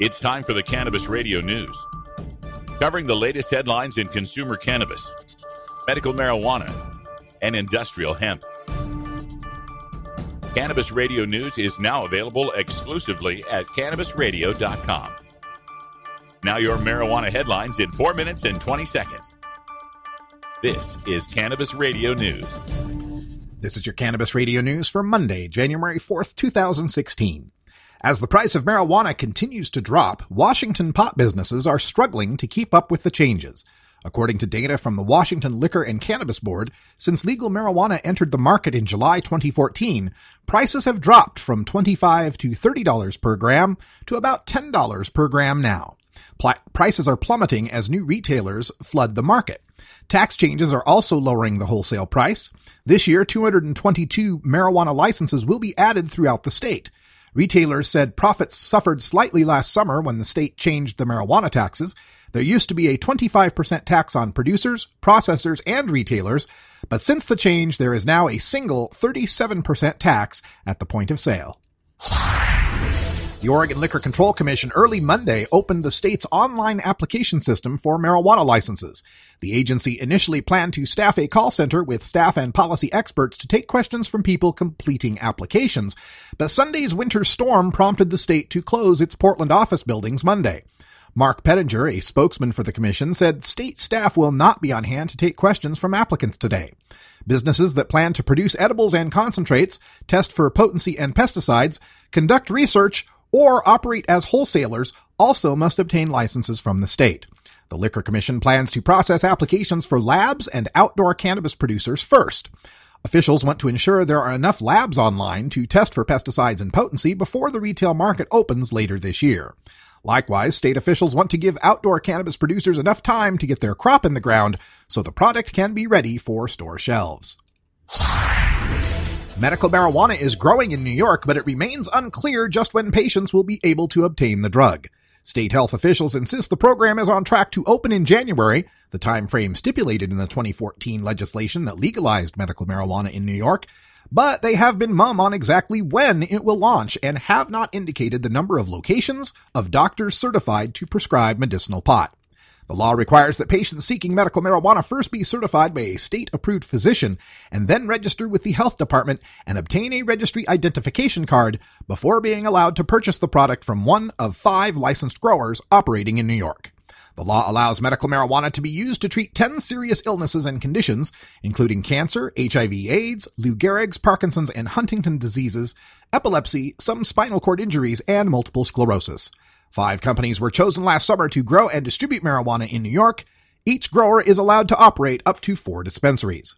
It's time for the Cannabis Radio News. Covering the latest headlines in consumer cannabis, medical marijuana, and industrial hemp. Cannabis Radio News is now available exclusively at cannabisradio.com. Now, your marijuana headlines in 4 minutes and 20 seconds. This is Cannabis Radio News. This is your Cannabis Radio News for Monday, January 4th, 2016. As the price of marijuana continues to drop, Washington pot businesses are struggling to keep up with the changes. According to data from the Washington Liquor and Cannabis Board, since legal marijuana entered the market in July 2014, prices have dropped from $25 to $30 per gram to about $10 per gram now. Pl- prices are plummeting as new retailers flood the market. Tax changes are also lowering the wholesale price. This year, 222 marijuana licenses will be added throughout the state. Retailers said profits suffered slightly last summer when the state changed the marijuana taxes. There used to be a 25% tax on producers, processors, and retailers, but since the change, there is now a single 37% tax at the point of sale. The Oregon Liquor Control Commission early Monday opened the state's online application system for marijuana licenses. The agency initially planned to staff a call center with staff and policy experts to take questions from people completing applications, but Sunday's winter storm prompted the state to close its Portland office buildings Monday. Mark Pettinger, a spokesman for the commission, said state staff will not be on hand to take questions from applicants today. Businesses that plan to produce edibles and concentrates, test for potency and pesticides, conduct research, or operate as wholesalers also must obtain licenses from the state. The Liquor Commission plans to process applications for labs and outdoor cannabis producers first. Officials want to ensure there are enough labs online to test for pesticides and potency before the retail market opens later this year. Likewise, state officials want to give outdoor cannabis producers enough time to get their crop in the ground so the product can be ready for store shelves. Medical marijuana is growing in New York, but it remains unclear just when patients will be able to obtain the drug. State health officials insist the program is on track to open in January, the time frame stipulated in the 2014 legislation that legalized medical marijuana in New York, but they have been mum on exactly when it will launch and have not indicated the number of locations of doctors certified to prescribe medicinal pot. The law requires that patients seeking medical marijuana first be certified by a state approved physician and then register with the health department and obtain a registry identification card before being allowed to purchase the product from one of five licensed growers operating in New York. The law allows medical marijuana to be used to treat 10 serious illnesses and conditions, including cancer, HIV AIDS, Lou Gehrig's, Parkinson's, and Huntington diseases, epilepsy, some spinal cord injuries, and multiple sclerosis. Five companies were chosen last summer to grow and distribute marijuana in New York. Each grower is allowed to operate up to four dispensaries.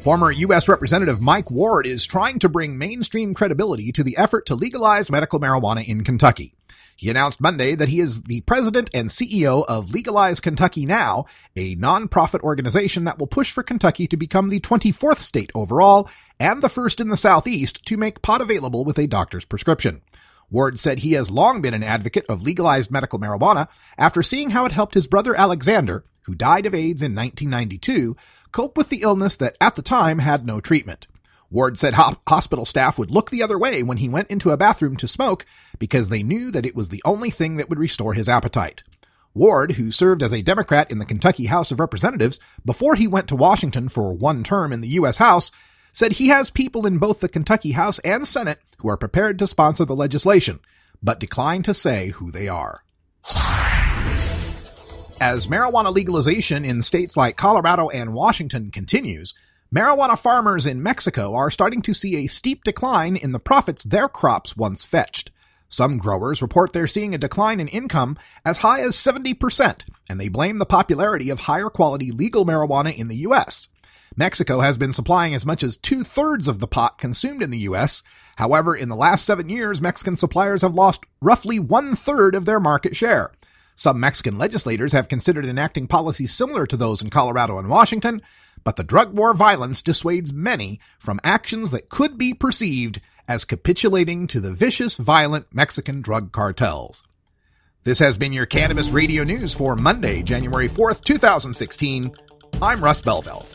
Former U.S. Representative Mike Ward is trying to bring mainstream credibility to the effort to legalize medical marijuana in Kentucky. He announced Monday that he is the president and CEO of Legalize Kentucky Now, a nonprofit organization that will push for Kentucky to become the 24th state overall and the first in the Southeast to make pot available with a doctor's prescription. Ward said he has long been an advocate of legalized medical marijuana after seeing how it helped his brother Alexander, who died of AIDS in 1992, cope with the illness that at the time had no treatment. Ward said hospital staff would look the other way when he went into a bathroom to smoke because they knew that it was the only thing that would restore his appetite. Ward, who served as a Democrat in the Kentucky House of Representatives before he went to Washington for one term in the U.S. House, said he has people in both the Kentucky House and Senate who are prepared to sponsor the legislation, but declined to say who they are. As marijuana legalization in states like Colorado and Washington continues, marijuana farmers in Mexico are starting to see a steep decline in the profits their crops once fetched. Some growers report they're seeing a decline in income as high as 70%, and they blame the popularity of higher quality legal marijuana in the U.S. Mexico has been supplying as much as two thirds of the pot consumed in the U.S. However, in the last seven years, Mexican suppliers have lost roughly one third of their market share. Some Mexican legislators have considered enacting policies similar to those in Colorado and Washington, but the drug war violence dissuades many from actions that could be perceived as capitulating to the vicious, violent Mexican drug cartels. This has been your Cannabis Radio News for Monday, January 4th, 2016. I'm Russ Belville.